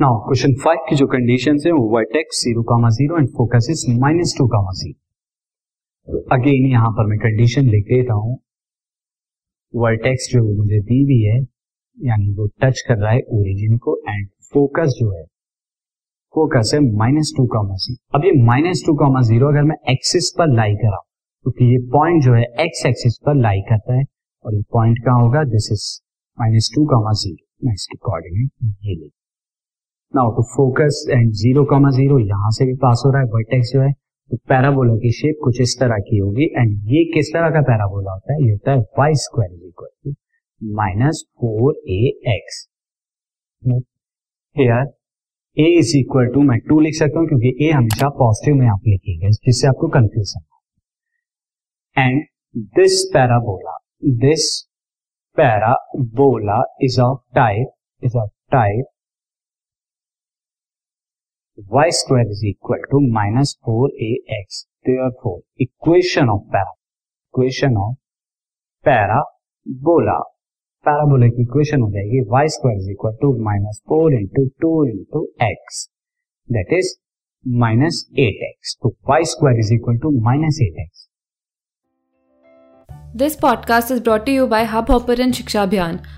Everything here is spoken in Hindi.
नाउ क्वेश्चन फाइव की जो कंडीशन है, वो vertex zero comma zero and focus is minus two comma zero again यहाँ पर मैं कंडीशन लिख देता हूँ। वर्टेक्स जो मुझे दी हुई है, यानी वो टच कर रहा है ओरिजिन को एंड फोकस जो है फोकस है माइनस टू कामा ज़ीरो अब ये माइनस टू कामा ज़ीरो अगर मैं एक्सिस पर लाई करा क्योंकि ये पॉइंट जो है एक्स एक्सिस पर लाई करता है, और ये पॉइंट कहाँ होगा? This is minus two comma zero मैं इसकी कोऑर्डिनेट ये लिख now to focus and zero comma zero यहाँ से भी पास हो रहा है वर्टेक्स जो है तो पैराबोला की शेप कुछ इस तरह की होगी एंड ये किस तरह का पैराबोला होता है? ये होता है Y square is equal to minus four A X here A is equal to मैं टू लिख सकता हूँ क्योंकि ए हमेशा पॉजिटिव में आप लिखेंगे, जिससे आपको confusion and this parabola this parabola is of type is of type y square is equal to minus four a x four equation of para equation of parabola parabola की इक्वेशन हो जाएगी y square is equal to minus four into two into x that is minus eight x तो y square is equal to minus eight x this podcast is brought you by hub ऑपर शिक्षा अभियान